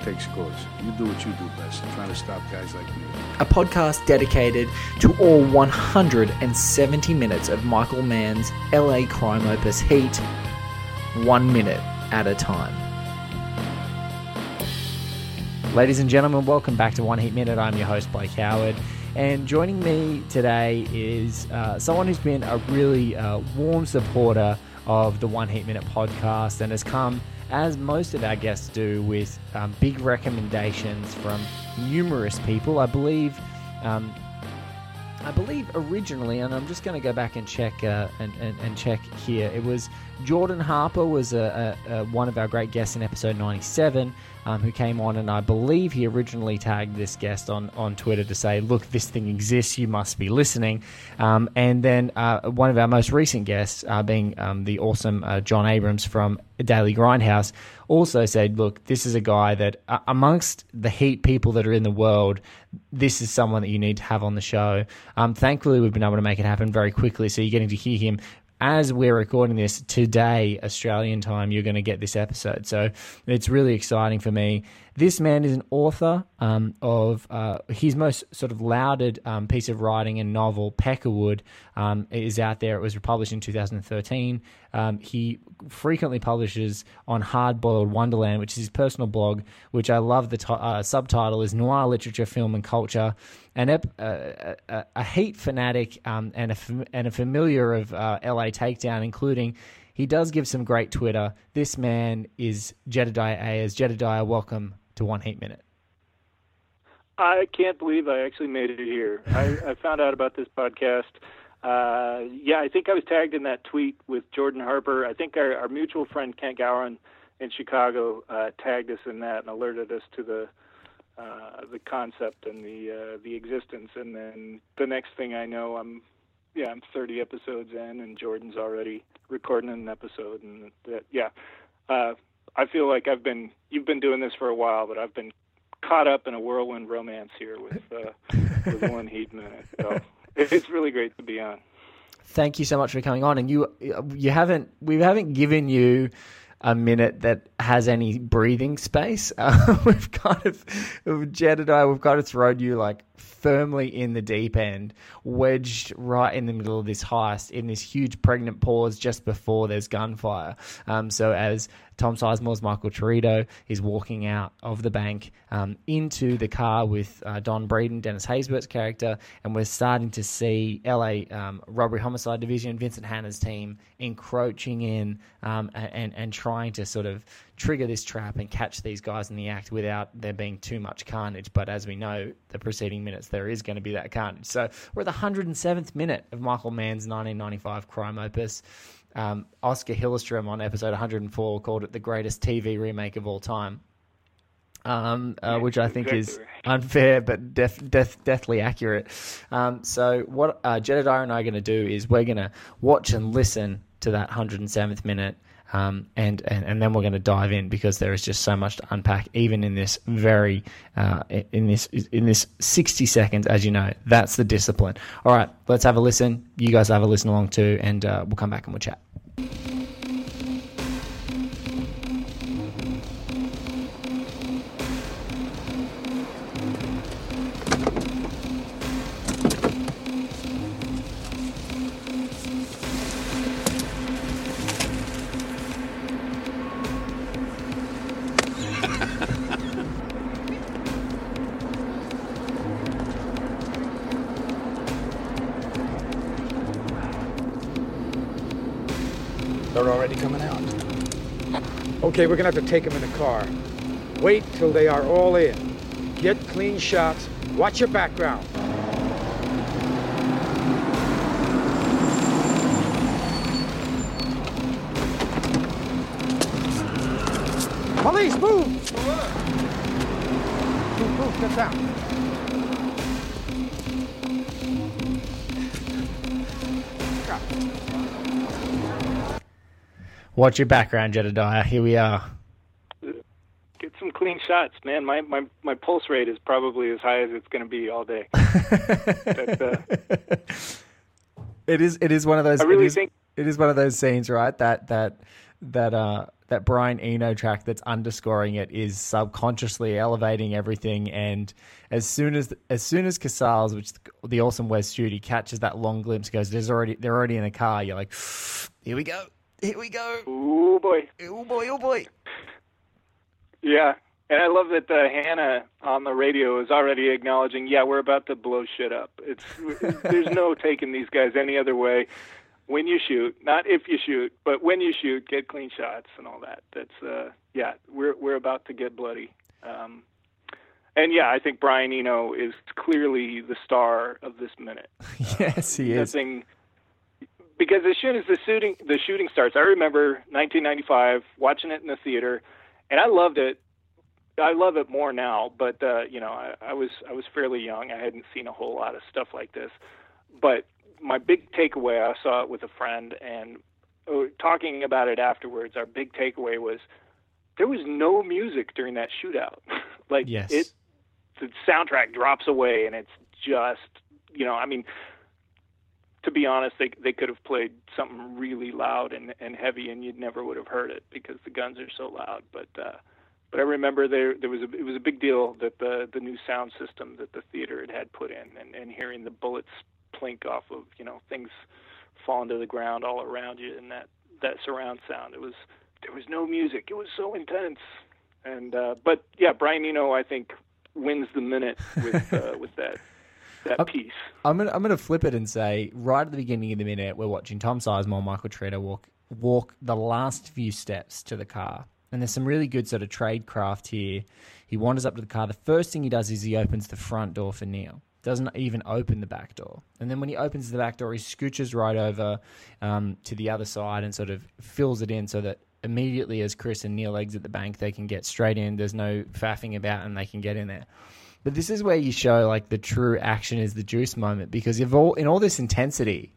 I take scores. You do what you do best. Trying to stop guys like me. a podcast dedicated to all 170 minutes of Michael Mann's LA crime opus Heat, one minute at a time. Ladies and gentlemen, welcome back to One Heat Minute. I'm your host, Blake Howard. And joining me today is uh, someone who's been a really uh, warm supporter of the One Heat Minute podcast and has come, as most of our guests do, with um, big recommendations from numerous people. I believe, um, I believe originally, and I'm just going to go back and check uh, and, and, and check here. It was Jordan Harper was a, a, a, one of our great guests in episode 97 um, who came on, and I believe he originally tagged this guest on, on Twitter to say, "Look, this thing exists. You must be listening." Um, and then uh, one of our most recent guests, uh, being um, the awesome uh, John Abrams from Daily Grindhouse, also said, "Look, this is a guy that amongst the heat people that are in the world, this is someone that you need to have on the show." Um, thankfully, we've been able to make it happen very quickly, so you're getting to hear him as we're recording this today, Australian time, you're going to get this episode. So it's really exciting for me. This man is an author um, of uh, his most sort of lauded um, piece of writing and novel, Peckerwood, um, is out there. It was published in 2013. Um, he frequently publishes on Hardboiled Wonderland, which is his personal blog, which I love. The t- uh, subtitle is Noir Literature, Film, and Culture. An ep- uh, a, a heat fanatic um, and, a fam- and a familiar of uh, LA Takedown, including he does give some great Twitter. This man is Jedidiah Ayres. Jedidiah, welcome to One Heat Minute. I can't believe I actually made it here. I, I found out about this podcast. Uh, yeah, I think I was tagged in that tweet with Jordan Harper. I think our, our mutual friend Kent Gowran in Chicago uh, tagged us in that and alerted us to the uh, the concept and the uh, the existence. And then the next thing I know, I'm yeah, I'm 30 episodes in, and Jordan's already recording an episode. And that, yeah, uh, I feel like I've been you've been doing this for a while, but I've been caught up in a whirlwind romance here with uh, with one heat minute. So it's really great to be on. Thank you so much for coming on. And you you haven't we haven't given you a minute that has any breathing space. Uh, we've kind of Jedidiah, we've kind of thrown you like firmly in the deep end, wedged right in the middle of this heist in this huge pregnant pause just before there's gunfire. Um, so as Tom Sizemore's Michael Cheritto is walking out of the bank um, into the car with uh, Don Breedan, Dennis Haysbert's character, and we're starting to see LA um, Robbery Homicide Division, Vincent Hanna's team encroaching in um, and and trying to sort of trigger this trap and catch these guys in the act without there being too much carnage. But as we know, the preceding minutes there is going to be that carnage. So we're at the 107th minute of Michael Mann's 1995 crime opus. Um, Oscar Hillstrom on episode 104 called it the greatest TV remake of all time. Um, uh, which I think is unfair but def, def, deathly accurate. Um, so what uh, Jedidiah and I are going to do is we're going to watch and listen to that 107th minute, um, and, and and then we're going to dive in because there is just so much to unpack, even in this very uh, in this in this 60 seconds. As you know, that's the discipline. All right, let's have a listen. You guys have a listen along too, and uh, we'll come back and we'll chat. Already coming out. Okay, we're gonna have to take them in the car. Wait till they are all in. Get clean shots. Watch your background. Police, move! Move, move, get down. Watch your background, Jedidiah. Here we are. Get some clean shots, man. My my my pulse rate is probably as high as it's going to be all day. but, uh, It is. It is one of those. I really it is, think- it is one of those scenes, right? That that that uh that Brian Eno track that's underscoring it is subconsciously elevating everything. And as soon as as soon as Casals, which the awesome Wes Studi, catches that long glimpse, goes, "There's already they're already in the car." You're like, "Here we go, here we go, oh boy, oh boy, oh boy." yeah. And I love that uh, Hanna on the radio is already acknowledging, yeah, we're about to blow shit up. It's there's no taking these guys any other way. When you shoot, not if you shoot, but when you shoot, get clean shots and all that. That's uh, yeah, we're we're about to get bloody. Um, and yeah, I think Brian Eno is clearly the star of this minute. yes, he is. Nothing, because as soon as the shooting the shooting starts, I remember 1995 watching it in the theater, and I loved it. I love it more now, but uh, you know, I, I was I was fairly young. I hadn't seen a whole lot of stuff like this, but my big takeaway, I saw it with a friend, and uh, talking about it afterwards. Our big takeaway was there was no music during that shootout. like Yes. it, the soundtrack drops away, and it's just you know, I mean, to be honest, they they could have played something really loud and and heavy, and you never would have heard it because the guns are so loud. But uh, but I remember there there was a it was a big deal that the the new sound system that the theater had had put in, and and hearing the bullets plink off of you know things falling to the ground all around you, and that that surround sound. It was there was no music. It was so intense. And uh, but yeah, Brian Eno I think wins the minute with uh, with that that piece. I'm gonna I'm gonna flip it and say right at the beginning of the minute we're watching Tom Sizemore, Michael Treader walk walk the last few steps to the car, and there's some really good sort of trade craft here. He wanders up to the car. The first thing he does is he opens the front door for Neil. Doesn't even open the back door, and then when he opens the back door, he scooches right over um, to the other side and sort of fills it in so that immediately as Chris and Neil exit the bank, they can get straight in. There's no faffing about, and they can get in there. But this is where you show like the true action is the juice moment because you've all in all this intensity,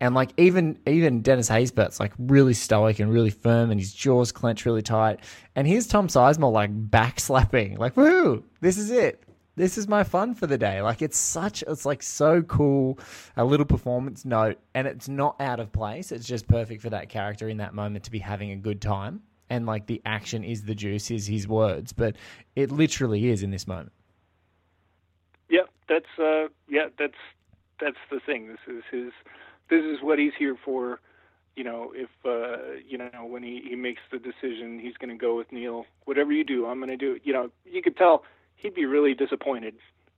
and like even even Dennis Haysbert's like really stoic and really firm, and his jaws clench really tight. And here's Tom Sizemore like backslapping, like woo, this is it. This is my fun for the day. Like it's such, it's like so cool, a little performance note, and it's not out of place. It's just perfect for that character in that moment to be having a good time. And like the action is the juice, is his words, but it literally is in this moment. That's uh, yeah, that's that's the thing. This is his. This is what he's here for. You know, if uh, you know when he he makes the decision, he's going to go with Neil. Whatever you do, I'm going to do it. You know, you could tell he'd be really disappointed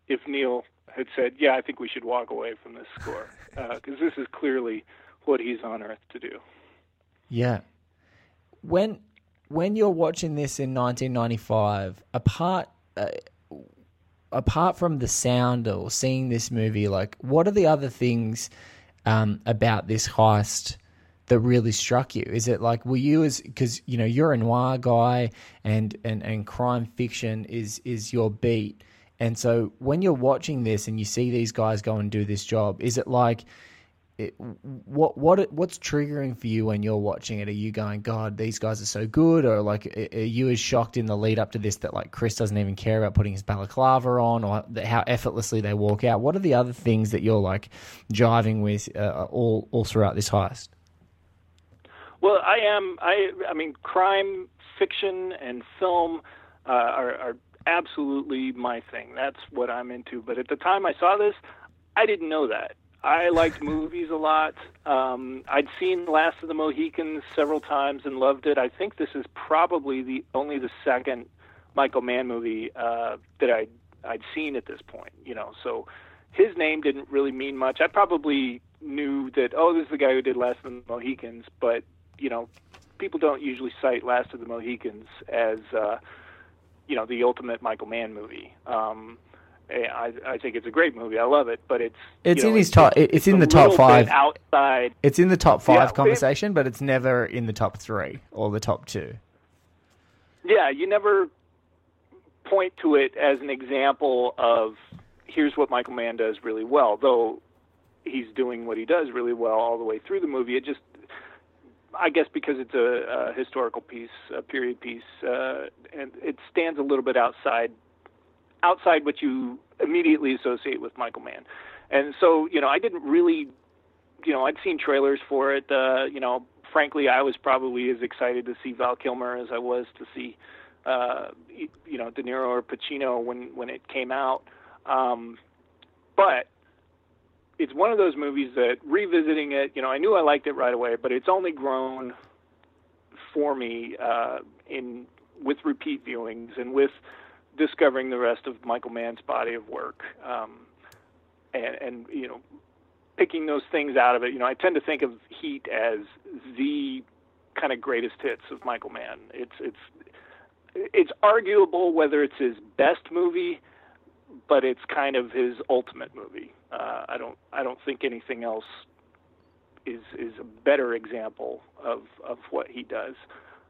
if Neil had said, "Yeah, I think we should walk away from this score," because this is clearly what he's on Earth to do. Yeah. When when you're watching this in 1995, apart uh, apart from the sound or seeing this movie, like what are the other things um, about this heist that really struck you? Is it like were you as because you know you're a noir guy and and and crime fiction is is your beat, and so when you're watching this and you see these guys go and do this job, is it like it, what what what's triggering for you when you're watching it? Are you going, God, these guys are so good, or like are you as shocked in the lead up to this that like Chris doesn't even care about putting his balaclava on, or how effortlessly they walk out? What are the other things that you're like jiving with uh, all all throughout this heist? Well, I am. I I mean, crime fiction and film uh, are, are absolutely my thing. That's what I'm into. But at the time I saw this, I didn't know that. I liked movies a lot. Um, I'd seen Last of the Mohicans several times and loved it. I think this is probably the only the second Michael Mann movie uh, that I'd I'd seen at this point. You know, so his name didn't really mean much. I probably knew that oh, this is the guy who did Last of the Mohicans, but you know, people don't usually cite Last of the Mohicans as uh, you know the ultimate Michael Mann movie. Um, I, I think it's a great movie. I love it, but it's it's you know, in his it's, top. It's, It's in the top five. outside. It's in the top five Yeah, it- conversation, but it's never in the top three or the top two. Yeah, you never point to it as an example of here's what Michael Mann does really well, though he's doing what he does really well all the way through the movie. It just I guess because it's a, a historical piece, a period piece, uh, and it stands a little bit outside outside what you immediately associate with Michael Mann. And so, you know, I didn't really, you know, I'd seen trailers for it. Uh, you know, frankly, I was probably as excited to see Val Kilmer as I was to see, uh, you know, De Niro or Pacino when when it came out. Um, but it's one of those movies that revisiting it, you know, I knew I liked it right away, but it's only grown for me uh, in with repeat viewings and with discovering the rest of Michael Mann's body of work, um, and, and you know, picking those things out of it. You know, I tend to think of Heat as the kind of greatest hits of Michael Mann. It's it's it's arguable whether it's his best movie, but it's kind of his ultimate movie. Uh, I don't I don't think anything else is is a better example of of what he does.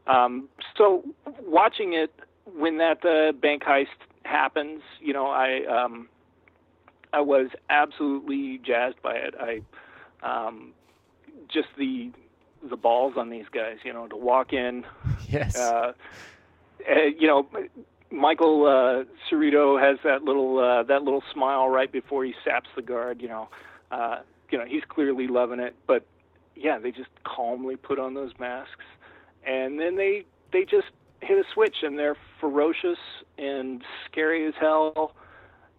Um, so watching it when that uh, bank heist happens, you know, I um, I was absolutely jazzed by it. I um, just the the balls on these guys, you know, to walk in. Yes. Uh, uh, you know, Michael uh, Cheritto has that little uh, that little smile right before he saps the guard. You know, uh, you know he's clearly loving it. But yeah, they just calmly put on those masks, and then they they just hit a switch, and they're ferocious and scary as hell,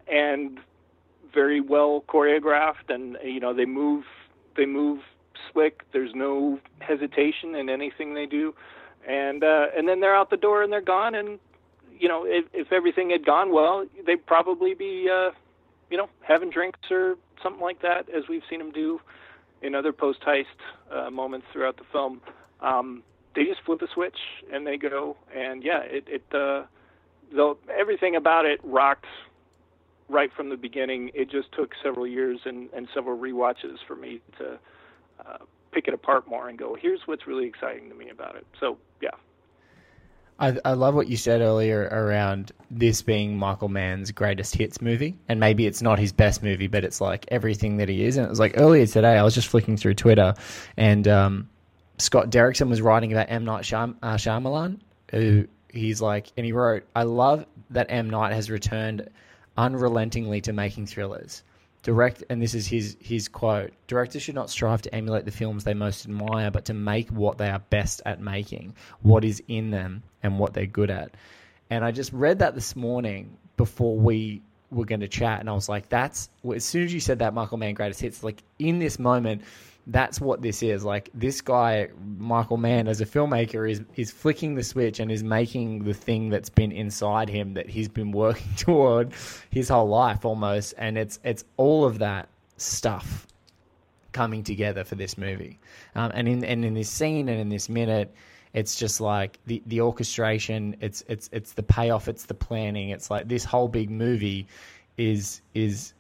and very well choreographed. And you know they move they move slick. There's no hesitation in anything they do, and uh, and then they're out the door and they're gone and you know, if, if everything had gone well, they'd probably be, uh, you know, having drinks or something like that, as we've seen them do in other post heist uh, moments throughout the film. Um, they just flip a switch and they go, and yeah, it, it uh, though everything about it rocked right from the beginning. It just took several years and, and several re-watches for me to uh, pick it apart more and go, here's what's really exciting to me about it. So yeah, I, I love what you said earlier around this being Michael Mann's greatest hits movie, and maybe it's not his best movie, but it's like everything that he is. And it was like earlier today, I was just flicking through Twitter, and um, Scott Derrickson was writing about M Night Shyam- uh, Shyamalan, who he's like, and he wrote, "I love that M Night has returned unrelentingly to making thrillers." Direct, and this is his his quote: "Directors should not strive to emulate the films they most admire, but to make what they are best at making, what is in them, and what they're good at." And I just read that this morning before we were going to chat, and I was like, "That's as soon as you said that Michael Mann greatest hits, like in this moment." That's what this is. Like this guy, Michael Mann, as a filmmaker, is is flicking the switch and is making the thing that's been inside him that he's been working toward his whole life almost, and it's it's all of that stuff coming together for this movie. Um, and in and in this scene and in this minute, it's just like the the orchestration. It's it's it's the payoff. It's the planning. It's like this whole big movie is is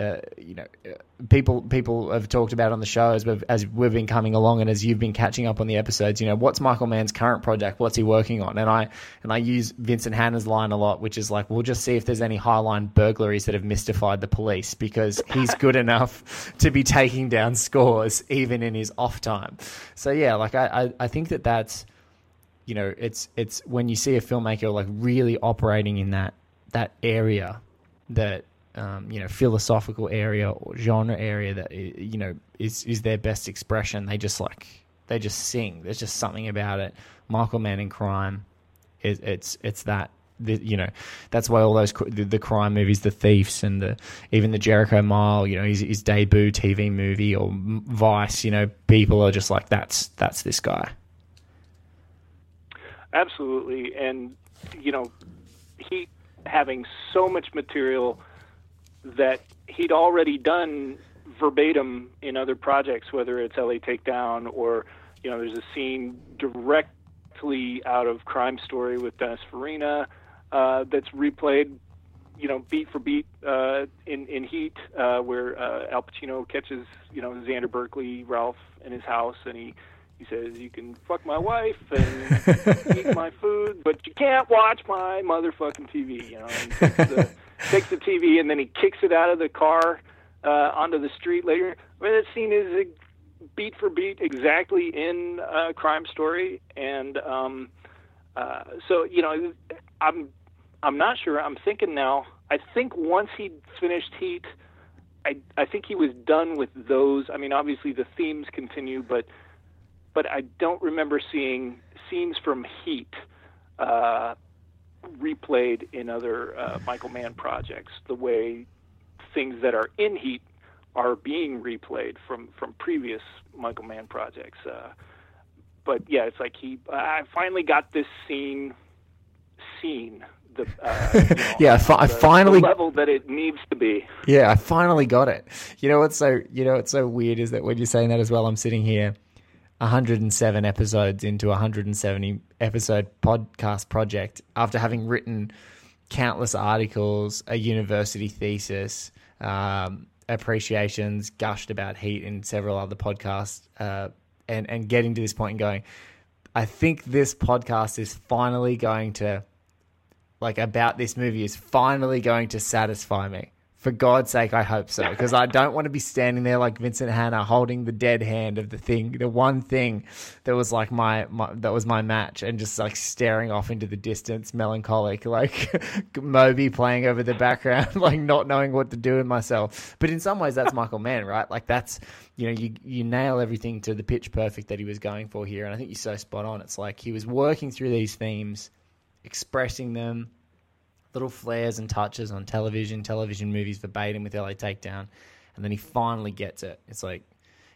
uh, you know, uh, people people have talked about on the show as we've, as we've been coming along and as you've been catching up on the episodes. You know, what's Michael Mann's current project? What's he working on? And I and I use Vincent Hanna's line a lot, which is like, we'll just see if there's any highline burglaries that have mystified the police because he's good enough to be taking down scores even in his off time. So yeah, like I I, I think that that's you know, it's it's when you see a filmmaker like really operating in that that area that um, you know philosophical area or genre area that you know is is their best expression. They just like they just sing. There's just something about it. Michael Mann in crime, it, it's it's that. The, you know, that's why all those the, the, crime movies, the thieves, and the even the Jericho Mile, you know, his, his debut TV movie or Vice, you know, people are just like that's that's this guy. Absolutely, and you know, he having so much material that he'd already done verbatim in other projects, whether it's LA Takedown or, you know, there's a scene directly out of Crime Story with Dennis Farina uh, that's replayed, you know, beat for beat uh, in in Heat, uh, where uh, Al Pacino catches, you know, Xander Berkeley, Ralph in his house, and he he says you can fuck my wife and eat my food, but you can't watch my motherfucking TV, you know. And takes the TV and then he kicks it out of the car uh, onto the street later. I mean, that scene is beat for beat exactly in uh, Crime Story, and um, uh, so you know, I'm I'm not sure. I'm thinking now. I think once he finished Heat, I I think he was done with those. I mean, obviously the themes continue, but but I don't remember seeing scenes from Heat uh, replayed in other uh, Michael Mann projects the way things that are in Heat are being replayed from from previous Michael Mann projects. Uh, but yeah, it's like he. I finally got this scene. Scene. The, uh, you know, Yeah, I fi- I the- the finally- level that it needs to be. Yeah, I finally got it. You know what's so you know what's so weird is that when you're saying that as well, I'm sitting here 107 episodes into a 170 episode podcast project after having written countless articles, a university thesis, um, appreciations, gushed about heat in several other podcasts, uh, and and getting to this point and going, I think this podcast is finally going to like about this movie is finally going to satisfy me. For God's sake, I hope so, because I don't want to be standing there like Vincent Hanna holding the dead hand of the thing, the one thing that was like my, my that was my match, and just like staring off into the distance, melancholic, like Moby playing over the background, like not knowing what to do with myself. But in some ways, that's Michael Mann, right? Like that's you know you you nail everything to the pitch perfect that he was going for here, and I think you're so spot on. It's like he was working through these themes expressing them, little flares and touches on television, television movies verbatim with LA Takedown, and then he finally gets it. It's like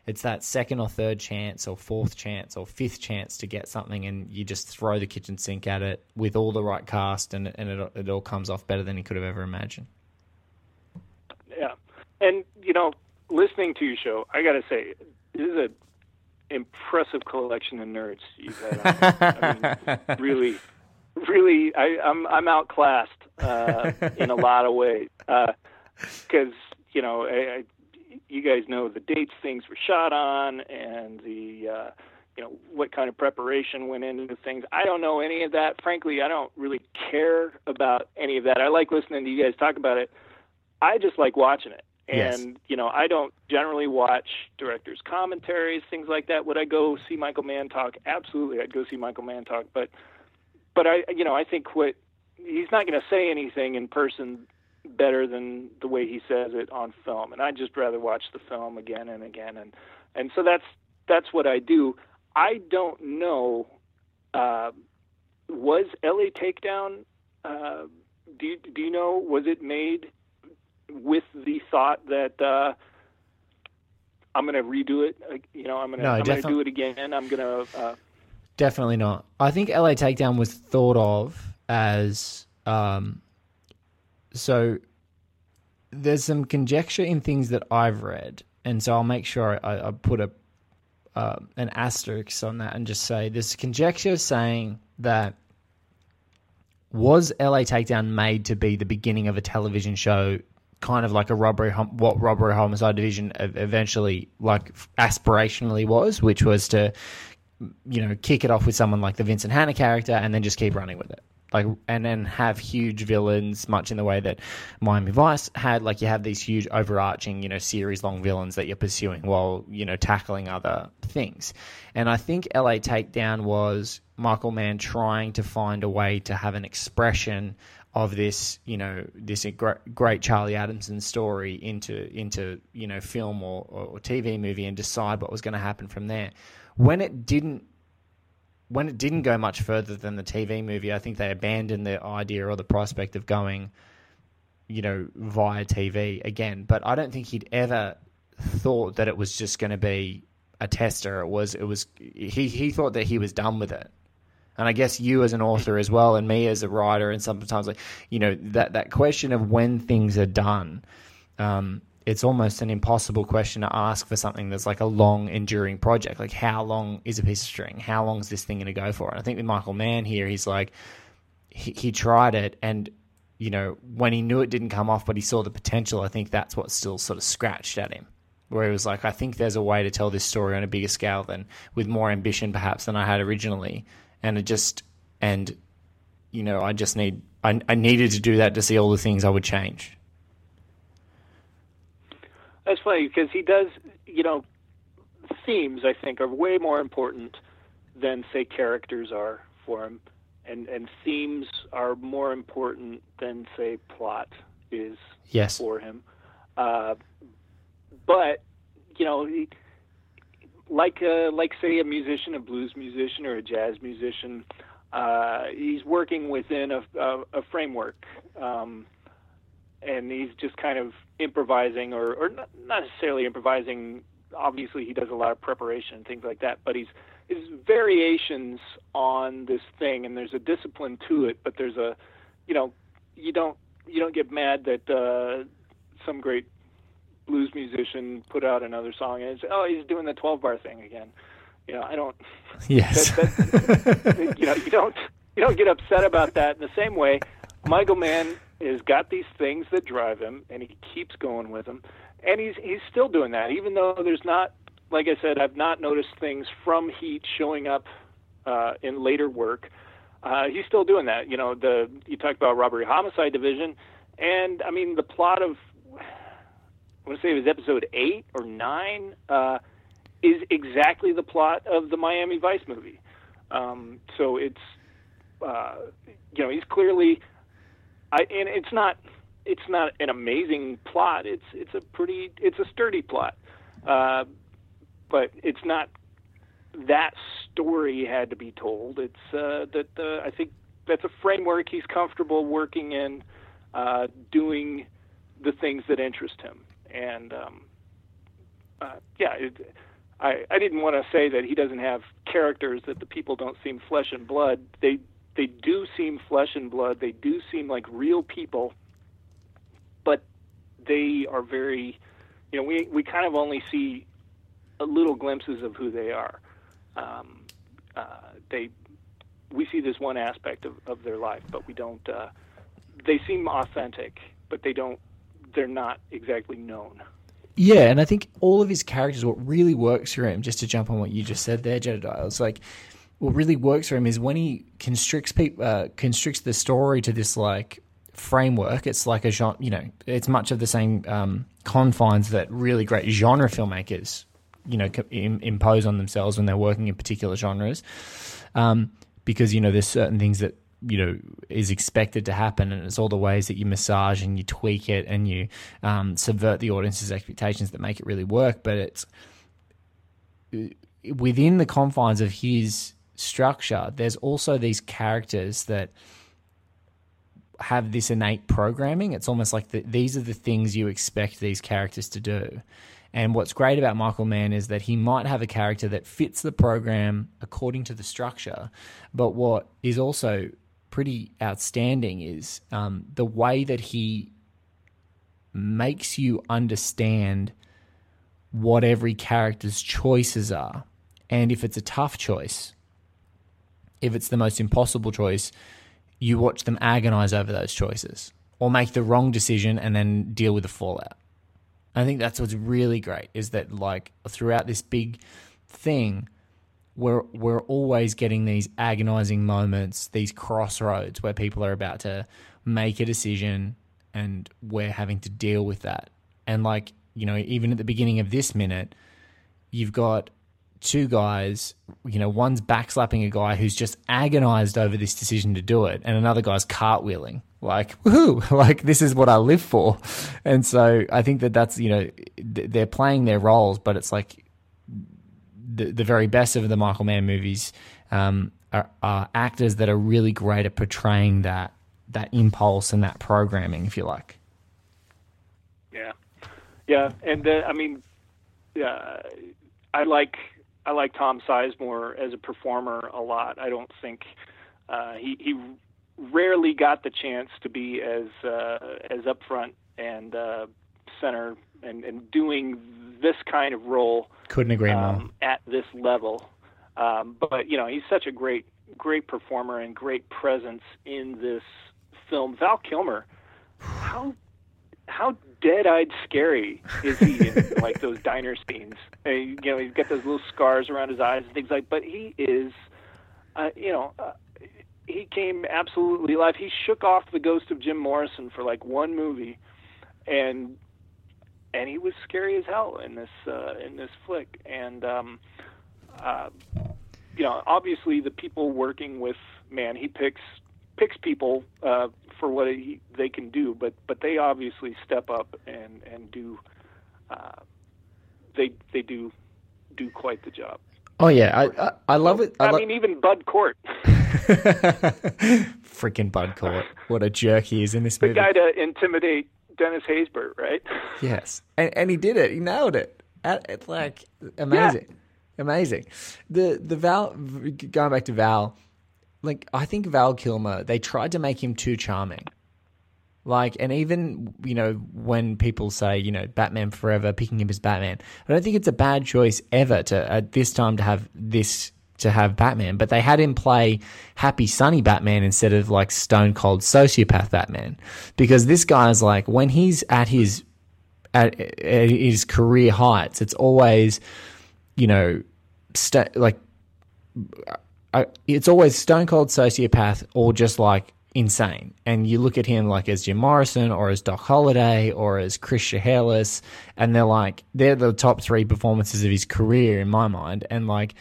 it's that second or third chance or fourth chance or fifth chance to get something, and you just throw the kitchen sink at it with all the right cast, and and it, it all comes off better than he could have ever imagined. Yeah, and you know, listening to your show, I got to say, this is a impressive collection of nerds you've had. On. I mean, really, really, I, I'm I'm outclassed uh, in a lot of ways because you know I, I, you guys know the dates things were shot on and the uh, you know what kind of preparation went into things. I don't know any of that. Frankly, I don't really care about any of that. I like listening to you guys talk about it. I just like watching it. And Yes. you know, I don't generally watch directors' commentaries, things like that. Would I go see Michael Mann talk? Absolutely, I'd go see Michael Mann talk. But, but I, you know, I think what he's not going to say anything in person better than the way he says it on film. And I'd just rather watch the film again and again. And and so that's that's what I do. I don't know. Uh, was LA Takedown? Uh, do you, do you know? Was it made with the thought that uh, I'm going to redo it? You know, I'm going to No, I'm going to do it again. I'm going to. Uh, Definitely not. I think LA Takedown was thought of as um, so. There's some conjecture in things that I've read, and so I'll make sure I, I put a uh, an asterisk on that and just say there's conjecture saying that was LA Takedown made to be the beginning of a television show, kind of like a robbery, what robbery homicide division ev- eventually, like aspirationally was, which was to you know, kick it off with someone like the Vincent Hanna character and then just keep running with it. Like, and then have huge villains, much in the way that Miami Vice had. Like, you have these huge overarching, you know, series long villains that you're pursuing while, you know, tackling other things. And I think LA Takedown was Michael Mann trying to find a way to have an expression of this, you know, this great Charlie Adamson story into into you know film or, or TV movie and decide what was going to happen from there. When it didn't, when it didn't go much further than the TV movie, I think they abandoned the idea or the prospect of going, you know, via TV again. But I don't think he'd ever thought that it was just going to be a tester. It was, it was. He he thought that he was done with it. And I guess you as an author as well, and me as a writer, and sometimes like you know that that question of when things are done, um, it's almost an impossible question to ask for something that's like a long enduring project. Like how long is a piece of string? How long is this thing going to go for? And I think with Michael Mann here, he's like he, he tried it, and you know when he knew it didn't come off, but he saw the potential. I think that's what still sort of scratched at him where he was like, I think there's a way to tell this story on a bigger scale than with more ambition perhaps than I had originally. And it just and you know, I just need I, I needed to do that to see all the things I would change. That's funny because he does, you know, themes I think are way more important than say characters are for him, and and themes are more important than say plot is Yes. for him. Uh, but you know, he, like a, like say a musician, a blues musician or a jazz musician, uh, he's working within a, a, a framework, um, and he's just kind of improvising, or or not not necessarily improvising. Obviously, he does a lot of preparation and things like that, but he's his variations on this thing, and there's a discipline to it. But there's a, you know, you don't you don't get mad that uh, some great blues musician put out another song and it's oh he's doing the 12 bar thing again you know i don't Yes. that, you know you don't you don't get upset about that in the same way michael mann has got these things that drive him and he keeps going with them. And he's he's still doing that even though there's not like i said i've not noticed things from heat showing up uh, in later work. Uh, he's still doing that. You know the you talked about robbery homicide division and i mean the plot of I want to say it was episode eight or nine, uh, is exactly the plot of the Miami Vice movie. Um, so it's, uh, you know, he's clearly, I, and it's not, it's not an amazing plot. It's it's a pretty, it's a sturdy plot, uh, but it's not that story had to be told. It's uh, that uh, I think that's a framework he's comfortable working in, uh, doing the things that interest him and um, uh, yeah, it, I I didn't want to say that he doesn't have characters that the people don't seem flesh and blood. They they do seem flesh and blood. They do seem like real people, but they are very, you know, we we kind of only see little glimpses of who they are. Um, uh, they we see this one aspect of, of their life, but we don't. Uh, they seem authentic, but they don't they're not exactly known. Yeah, and I think all of his characters, what really works for him, just to jump on what you just said there, Jedidiah, it's like what really works for him is when he constricts people, uh, constricts the story to this like framework. It's like a genre, you know, it's much of the same um, confines that really great genre filmmakers, you know, im- impose on themselves when they're working in particular genres. Um, because you know, there's certain things that you know is expected to happen and it's all the ways that you massage and you tweak it and you um, subvert the audience's expectations that make it really work but it's within the confines of his structure there's also these characters that have this innate programming it's almost like the, these are the things you expect these characters to do and what's great about Michael Mann is that he might have a character that fits the program according to the structure, but what is also pretty outstanding is um, the way that he makes you understand what every character's choices are. And if it's a tough choice, if it's the most impossible choice, you watch them agonize over those choices or make the wrong decision and then deal with the fallout. I think that's what's really great is that like throughout this big thing, we're we're always getting these agonizing moments, these crossroads where people are about to make a decision and we're having to deal with that. And like, you know, even at the beginning of this minute, you've got two guys, you know, one's backslapping a guy who's just agonized over this decision to do it, and another guy's cartwheeling. Like, woohoo, like this is what I live for. And so I think that that's, you know, they're playing their roles, but it's like the, the very best of the Michael Mann movies um, are, are actors that are really great at portraying that, that impulse and that programming, if you like. Yeah, yeah, and uh, I mean, yeah, I like I like Tom Sizemore as a performer a lot. I don't think uh, he he rarely got the chance to be as uh, as upfront and uh, center and, and doing this kind of role Couldn't agree more. um, at this level. Um, but you know, he's such a great great performer and great presence in this film. Val Kilmer, how how dead-eyed scary is he in like those diner scenes? Uh, you know, he's got those little scars around his eyes and things like. But he is, uh, you know, uh, he came absolutely alive. He shook off the ghost of Jim Morrison for like one movie, and and he was scary as hell in this uh, in this flick. And um, uh, you know, obviously the people working with man, he picks picks people uh, for what he, they can do, but but they obviously step up and and do uh, they they do do quite the job. Oh yeah, I I, I love it. I, I lo- mean, even Bud Cort. freaking Bud Cort! what a jerk he is in this the movie. guy to intimidate Dennis Haysbert, right? Yes, and and he did it. He nailed it. At- It's like amazing, amazing. The the Val going back to Val, like I think Val Kilmer. They tried to make him too charming. Like, and even you know when people say you know Batman Forever, picking him as Batman, I don't think it's a bad choice ever to at this time to have this to have Batman. But they had him play happy, sunny Batman instead of like stone cold sociopath Batman, because this guy's like when he's at his at, at his career heights, it's always, you know, st- like, I, it's always stone cold sociopath or just like insane. And you look at him like as Jim Morrison or as Doc Holliday or as Chris Shiherlis, and they're like, they're the top three performances of his career in my mind. And like,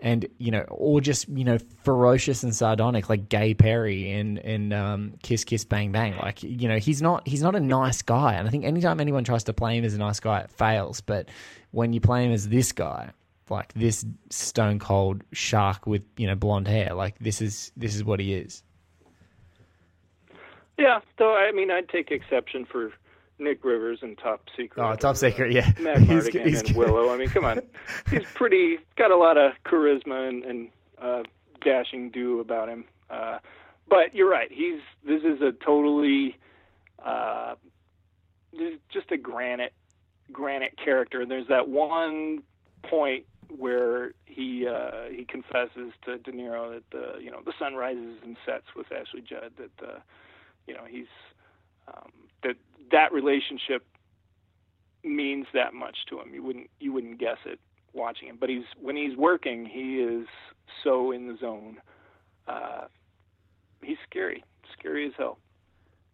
and you know, or just you know, ferocious and sardonic, like Gay Perry in in um, Kiss Kiss Bang Bang. Like you know, he's not he's not a nice guy, and I think anytime anyone tries to play him as a nice guy, it fails. But when you play him as this guy, like this stone cold shark with you know blonde hair, like this is this is what he is. Yeah, though I mean, I'd take exception for Nick Rivers and Top Secret. Oh, top secret, yeah. Matt He's- Mardigan he's and. Willow. I mean, come on, he's pretty got a lot of charisma and, and uh, dashing do about him. Uh, but you're right. He's this is a totally uh, just a granite granite character. There's that one point where he uh, he confesses to De Niro that the you know the sun rises and sets with Ashley Judd. That uh, you know he's um, that that relationship means that much to him. You wouldn't you wouldn't guess it watching him, but he's when he's working, he is so in the zone. Uh, he's scary, scary as hell.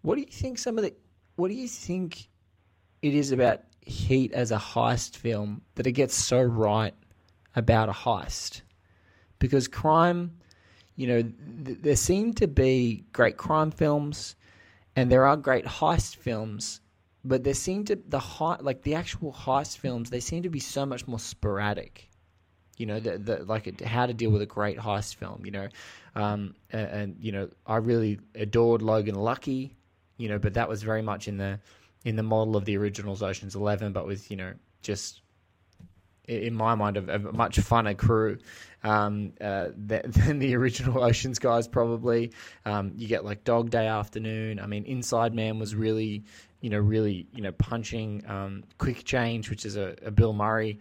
What do you think? Some of the what do you think it is about Heat as a heist film that it gets so right about a heist? Because crime, you know, th- there seem to be great crime films, and there are great heist films, but there seem to the hei- like the actual heist films they seem to be so much more sporadic. You know, the, the like how to deal with a great heist film. You know, um, and, and you know, I really adored Logan Lucky. You know, but that was very much in the in the model of the originals Ocean's Eleven, but with you know just in my mind a, a much funner crew um, uh, than, the original Ocean's guys. Probably um, you get like Dog Day Afternoon. I mean, Inside Man was really you know really you know punching. Um, Quick Change, which is a, a Bill Murray,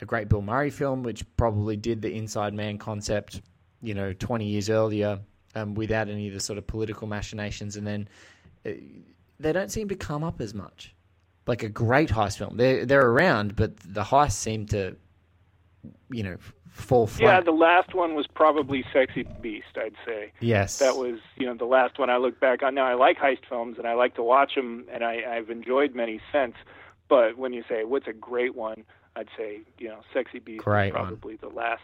a great Bill Murray film, which probably did the Inside Man concept you know twenty years earlier. Um, without any of the sort of political machinations, and then uh, they don't seem to come up as much. Like a great heist film, they're they're around, but the heists seem to, you know, fall flat. Yeah, the last one was probably Sexy Beast. I'd say. yes, that was you know the last one I look back on. Now I like heist films and I like to watch them, and I, I've enjoyed many since. But when you say what's a great one, I'd say you know Sexy Beast Great is one. probably the last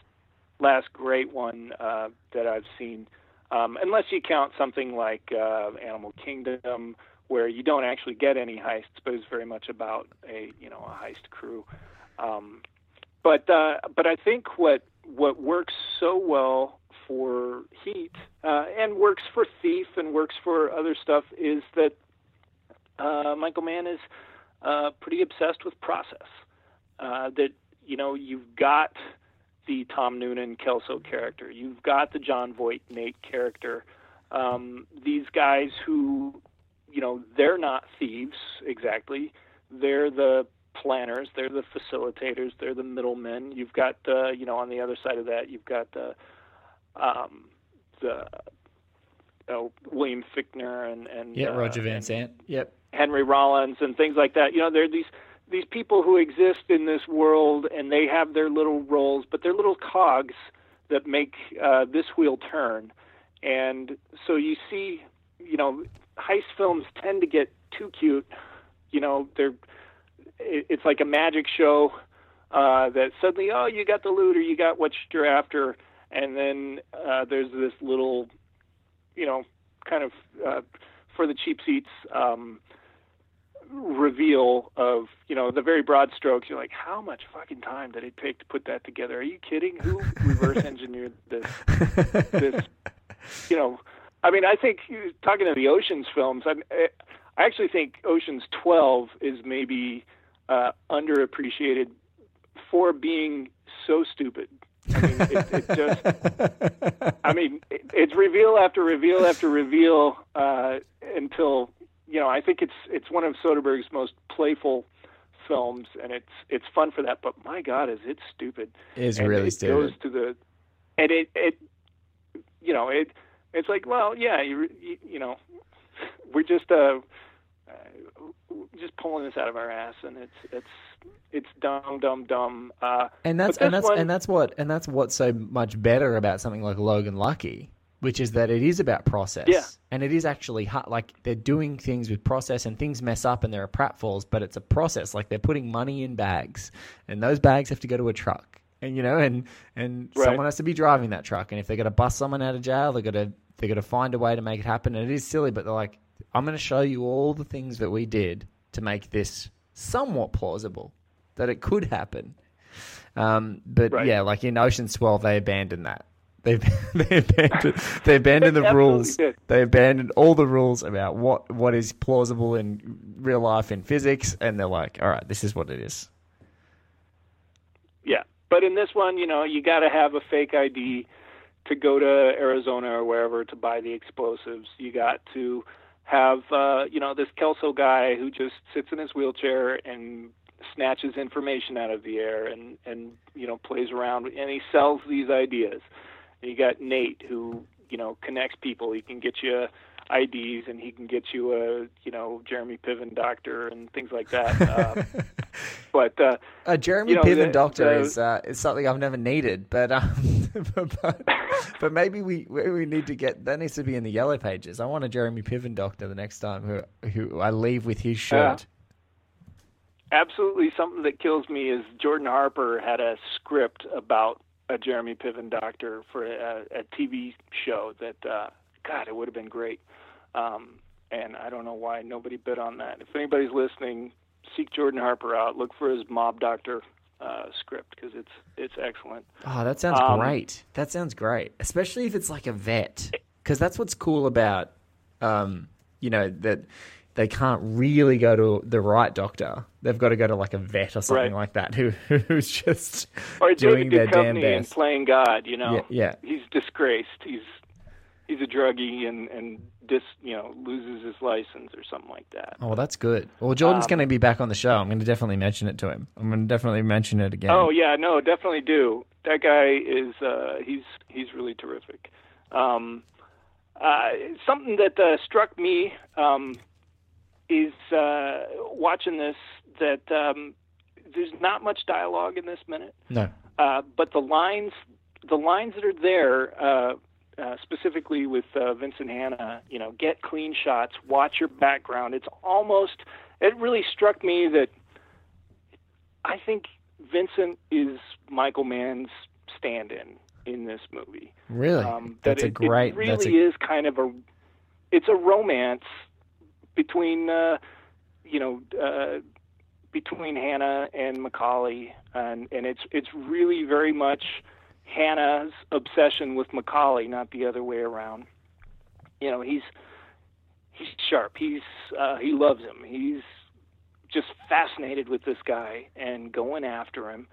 last great one uh, that I've seen, um, unless you count something like uh, Animal Kingdom, where you don't actually get any heists, but it's very much about a you know a heist crew. Um, but uh, but I think what what works so well for Heat uh, and works for Thief and works for other stuff is that uh, Michael Mann is uh, pretty obsessed with process. Uh, that you know you've got the Tom Noonan Kelso character, you've got the Jon Voight Nate character. Um, these guys who you know they're not thieves exactly. They're the planners. They're the facilitators. They're the middlemen. You've got uh, you know on the other side of that you've got uh, um, the oh, William Fichtner and and yeah, uh, Roger Van Zant. Yep, Henry Rollins and things like that. You know, there are these these people who exist in this world and they have their little roles, but they're little cogs that make uh, this wheel turn. And so you see, you know, heist films tend to get too cute. You know, they're it, it's like a magic show uh, that suddenly, oh, you got the loot or you got what you're after, and then uh, there's this little, you know, kind of uh, for the cheap seats. Um, reveal of you know the very broad strokes you're like how much fucking time did it take to put that together are you kidding who reverse engineered this this you know i mean i think talking to the oceans films i i actually think oceans 12 is maybe uh underappreciated for being so stupid I mean, it, it just. I mean, it, it's reveal after reveal after reveal uh, until you know, I think it's it's one of Soderbergh's most playful films, and it's it's fun for that. But my God, is it stupid? It is and really it stupid. Goes to the, and it it, you know, it it's like, well, yeah, you you, you know, we're just uh, just pulling this out of our ass, and it's it's it's dumb, dumb, dumb. Uh, and that's and that's one- and that's what and that's what's so much better about something like Logan Lucky, which is that it is about process. Yeah. And it is actually hard, like they're doing things with process and things mess up and there are pratfalls, but it's a process. Like they're putting money in bags, and those bags have to go to a truck, and you know, and and Right. someone has to be driving that truck, and if they're going to bust someone out of jail, they're going to they're going to find a way to make it happen. And it is silly, but they're like, I'm going to show you all the things that we did to make this somewhat plausible that it could happen. Um, but Right. yeah, like in Ocean's 12, they abandoned that. They they abandoned they abandoned the rules. did. They abandoned all the rules about what what is plausible in real life in physics, and they're like, all right, this is what it is. Yeah, but in this one, you know, you got to have a fake ID to go to Arizona or wherever to buy the explosives. You got to have, uh, you know, this Kelso guy who just sits in his wheelchair and snatches information out of the air and and you know plays around and he sells these ideas. And you got Nate who you know connects people. He can get you IDs and he can get you a you know Jeremy Piven doctor and things like that. Um, but uh, Uh, Jeremy You know, Piven the- Doctor the- is uh, is something I've never needed, but um, but, but maybe we we need to get that needs to be in the yellow pages. I want a Jeremy Piven Doctor the next time who who I leave with his shirt. absolutely something that kills me is Jordan Harper had a script about a Jeremy Piven doctor for a, a TV show that uh, God it would have been great. Um, and I don't know why nobody bid on that. If anybody's listening, seek Jordan Harper out. Look for his mob doctor uh, script because it's it's excellent. Oh, that sounds Um, great. That sounds great, especially if it's like a vet, because that's what's cool about, um, you know, that they can't really go to the right doctor. They've got to go to like a vet or something Right. like that, who who's just Or doing David their damn Duchovny in best. playing God. You know, Yeah, yeah. he's disgraced. He's he's a druggie and and dis you know loses his license or something like that. Oh, well, that's good. Well, Jordan's Um, going to be back on the show. I'm going to definitely mention it to him. I'm going to definitely mention it again. Oh yeah, no, definitely do. That guy is uh, he's he's really terrific. Um, uh, something that uh, struck me um, is uh, watching this that um, there's not much dialogue in this minute, No. uh, but the lines the lines that are there. Uh, specifically with uh, Vincent Hanna, you know, get clean shots, watch your background. It's almost, it really struck me that I think Vincent is Michael Mann's stand-in in this movie. Really? Um, that that's a great. It really a, is kind of a. It's a romance between, uh, you know, uh, between Hanna and McCauley, and and it's it's really very much Hanna's obsession with McCauley, not the other way around. You know, he's he's sharp. He's uh, he loves him. He's just fascinated with this guy and going after him,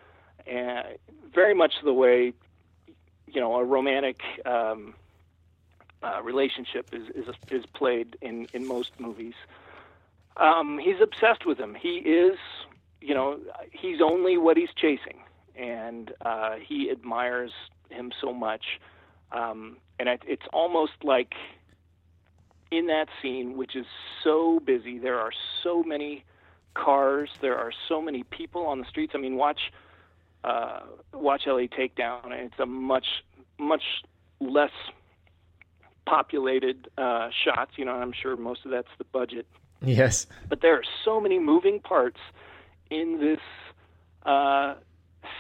and very much the way you know a romantic um, uh, relationship is is is played in in most movies. Um, he's obsessed with him. He is, you know, he's only what he's chasing, and uh, he admires him so much. Um, and it's almost like in that scene, which is so busy, there are so many cars, there are so many people on the streets. I mean, watch uh, watch LA Takedown, and it's a much much less populated uh, shots. You know, I'm sure most of that's the budget yes. but there are so many moving parts in this uh,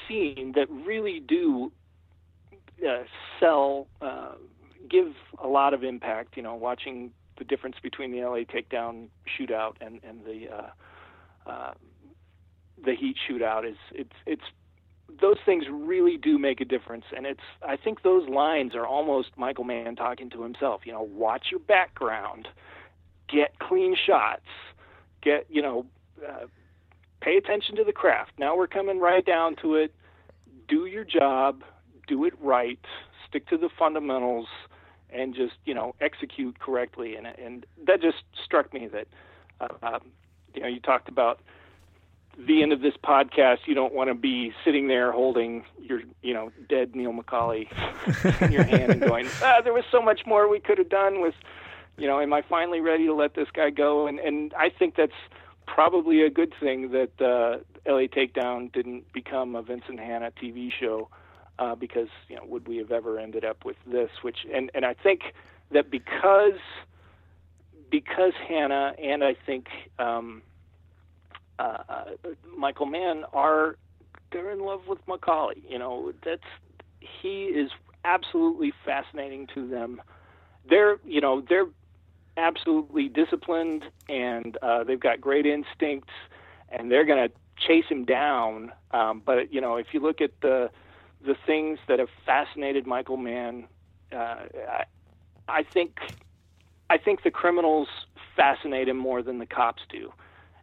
scene that really do uh, sell, uh, give a lot of impact. You know, watching the difference between the LA takedown shootout and and the uh, uh, the Heat shootout is it's it's those things really do make a difference and it's i think those lines are almost michael mann talking to himself you know watch your background get clean shots get you know uh, pay attention to the craft. Now we're coming right down to it. Do your job. Do it right. Stick to the fundamentals and just you know execute correctly. And and that just struck me that uh, um, you know you talked about the end of this podcast, you don't want to be sitting there holding your, you know, dead Neil McCauley in your hand and going, ah, there was so much more we could have done with, you know, am I finally ready to let this guy go? And and I think that's probably a good thing that uh, LA Takedown didn't become a Vincent Hanna TV show uh, because you know would we have ever ended up with this? Which and and I think that because because Hanna and I think. Um, uh, Michael Mann are they're in love with McCauley. You know, that's he is absolutely fascinating to them. They're you know they're absolutely disciplined and uh, they've got great instincts and they're going to chase him down. Um, but you know, if you look at the the things that have fascinated Michael Mann, uh, I, I think I think the criminals fascinate him more than the cops do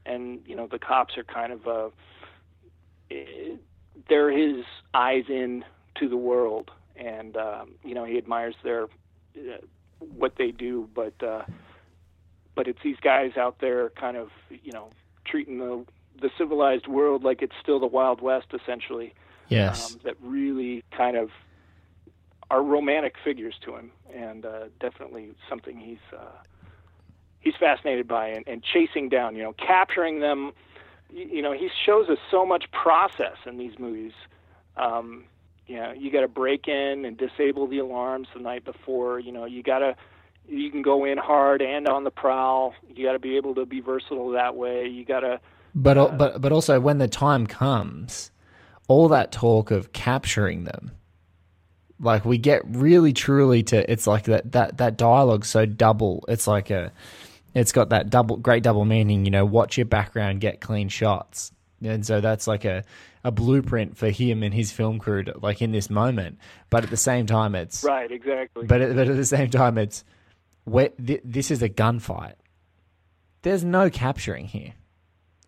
and you know the cops are kind of uh, they're his eyes in to the world, and um, you know he admires their uh, what they do, but uh, but it's these guys out there kind of you know treating the the civilized world like it's still the Wild West, essentially. Yes, um, that really kind of are romantic figures to him, and uh, definitely something he's uh, he's fascinated by and, and chasing down, you know, capturing them. You, you know, he shows us so much process in these movies. Um, you know, you got to break in and disable the alarms the night before. You know, you got to you can go in hard and on the prowl. You got to be able to be versatile that way. You got to. But uh, but but also when the time comes, all that talk of capturing them, like we get really truly to it's like that that that dialogue so double. It's like a it's got that double great double meaning. You know, watch your background, get clean shots, and so that's like a a blueprint for him and his film crew, to, like in this moment. But at the same time, it's right, exactly. But at, but at the same time, it's th- this is a gunfight. There's no capturing here,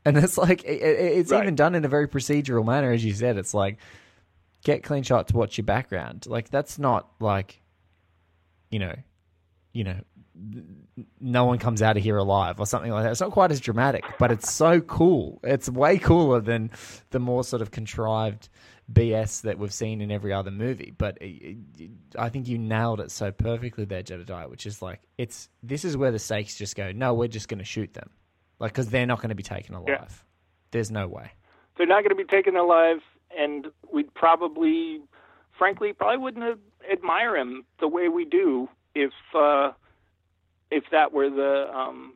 and it's like it, it's right. even done in a very procedural manner, as you said. It's like get clean shots, watch your background. Like that's not like, you know, you know, no one comes out of here alive or something like that. It's not quite as dramatic, but it's so cool. It's way cooler than the more sort of contrived BS that we've seen in every other movie. But it, it, I think you nailed it so perfectly there, Jedidiah, which is like it's this is where the stakes just go. No, we're just going to shoot them, like because they're not going to be taken alive. Yeah. There's no way they're not going to be taken alive, and we'd probably, frankly, probably wouldn't admire him the way we do if. Uh, if that were the um,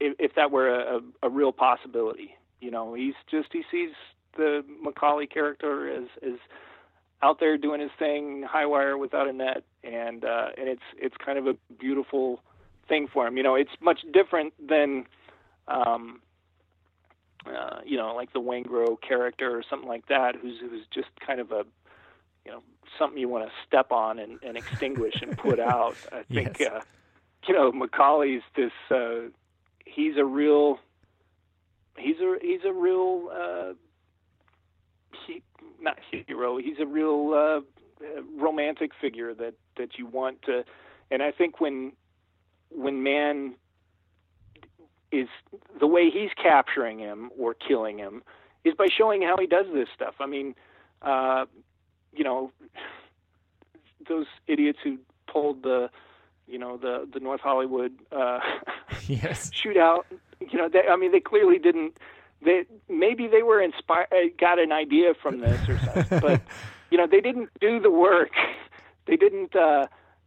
if, if that were a, a, real possibility. You know, he's just he sees the McCauley character as as out there doing his thing, high wire without a net, and uh, and it's it's kind of a beautiful thing for him. You know, it's much different than um, uh, you know, like the Waingro character or something like that, who's who's just kind of a you know something you want to step on and, and extinguish and put out. I think yes. uh, you know, McCauley's this. Uh, he's a real. He's a he's a real. Uh, he not hero. He's a real uh, romantic figure that that you want to. And I think when when Mann is the way he's capturing him or killing him is by showing how he does this stuff. I mean, uh, you know, those idiots who pulled the you know the the North Hollywood uh, yes. shootout. You know, they, I mean, they clearly didn't. They maybe they were inspired, uh, got an idea from this or something, but you know, they didn't do the work. They didn't, uh,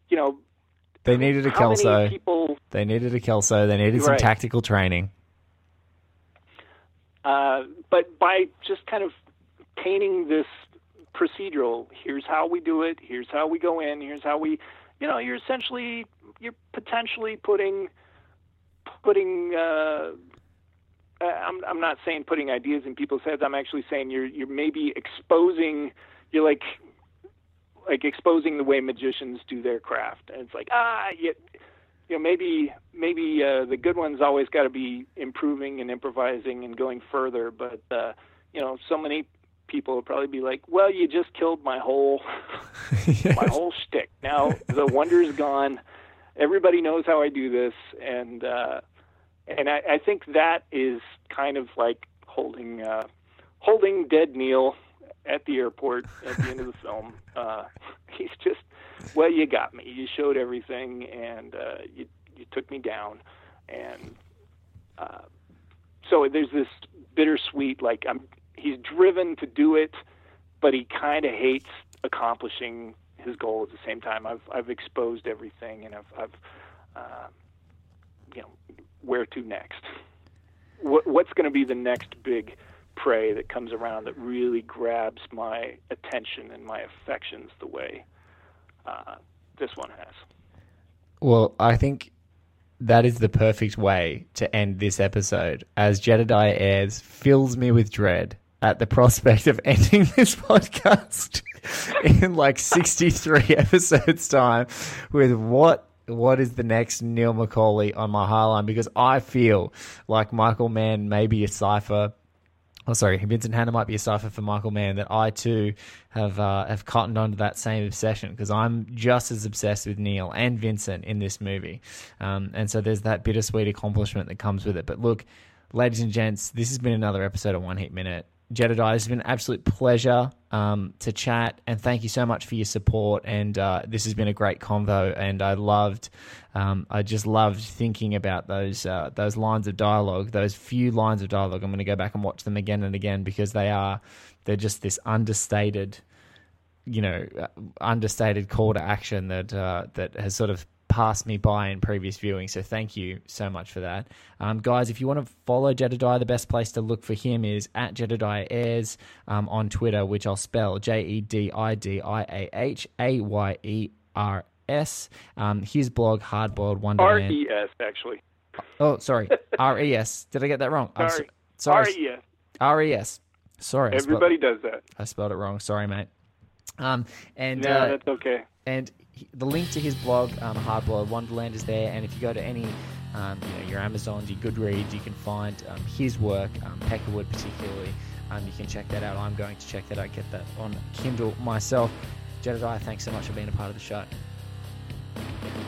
you know. They needed a Kelso. People, they needed a Kelso. They needed some right. tactical training. Uh, but by just kind of painting this procedural, here's how we do it, here's how we go in, here's how we, you know, you're essentially you're potentially putting putting. Uh, uh, I'm I'm not saying putting ideas in people's heads. I'm actually saying you're you're maybe exposing. You're like like exposing the way magicians do their craft. And it's like ah, you, you know, maybe maybe uh, the good ones always got to be improving and improvising and going further. But uh, you know, so many people would probably be like, "Well, you just killed my whole yes. my whole shtick. Now the wonder's gone. Everybody knows how I do this, and uh, and I, I think that is kind of like holding uh, holding dead Neil at the airport at the end of the film. Uh, he's just, well, you got me. You showed everything, and uh, you you took me down, and uh, so there's this bittersweet. Like I'm, he's driven to do it, but he kind of hates accomplishing his goal at the same time. I've I've exposed everything, and I've I've uh, you know where to next. What, what's going to be the next big prey that comes around that really grabs my attention and my affections the way uh, this one has? Well, I think that is the perfect way to end this episode, as Jedidiah Ayres fills me with dread at the prospect of ending this podcast in like 63 episodes time with what what is the next Neil McCauley on my highline because I feel like Michael Mann may be a cipher. Oh, sorry, Vincent Hanna might be a cipher for Michael Mann. That I too have uh, have cottoned onto that same obsession because I'm just as obsessed with Neil and Vincent in this movie, um, and so there's that bittersweet accomplishment that comes with it. But look, ladies and gents, this has been another episode of One Heat Minute. Jedidiah, it's been an absolute pleasure um, to chat, and thank you so much for your support. And uh, this has been a great convo, and I loved, um, I just loved thinking about those uh, those lines of dialogue, those few lines of dialogue. I'm going to go back and watch them again and again because they are, they're just this understated, you know, uh, understated call to action that uh, that has sort of passed me by in previous viewing. So thank you so much for that. Um, guys, if you want to follow Jedidiah, the best place to look for him is at Jedidiah Ayres um, on Twitter, which I'll spell J E D I D I A H A Y E R S. Um, his blog, Hardboiled R Wonderland. E S actually. Oh, sorry. R E S. Did I get that wrong? Sorry. so- sorry. E S. R E S. Sorry. I spelled- Everybody does that. I spelled it wrong. Sorry, mate. Um, and Yeah, uh, that's okay. and he- the link to his blog, um, Hardboiled Wonderland, is there. And if you go to any, um, you know, your Amazons, your Goodreads, you can find um, his work, um, Peckerwood particularly. Um, you can check that out. I'm going to check that out, get that on Kindle myself. Jedidiah, thanks so much for being a part of the show.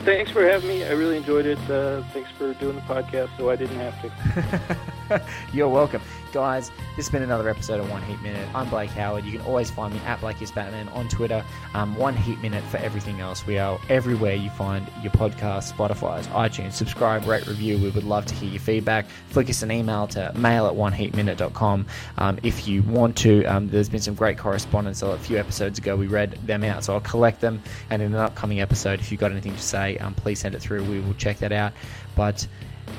Thanks for having me. I really enjoyed it. Uh, thanks for doing the podcast, so I didn't have to. You're welcome. Guys, this has been another episode of One Heat Minute. I'm Blake Howard. You can always find me at Blake is Batman on Twitter. Um, One Heat Minute for everything else. We are everywhere you find your podcast, Spotify, iTunes. Subscribe, rate, review. We would love to hear your feedback. Flick us an email to mail at oneheatminute.com um, if you want to. Um, there's been some great correspondence a few episodes ago. We read them out, so I'll collect them. And in an upcoming episode, if you've got anything to say, um, please send it through. We will check that out. But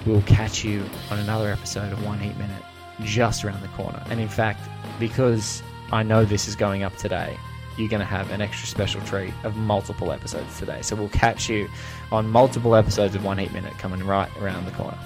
we'll catch you on another episode of One Heat Minute just around the corner. And in fact, because I know this is going up today, you're going to have an extra special treat of multiple episodes today. So we'll catch you on multiple episodes of One Heat Minute coming right around the corner.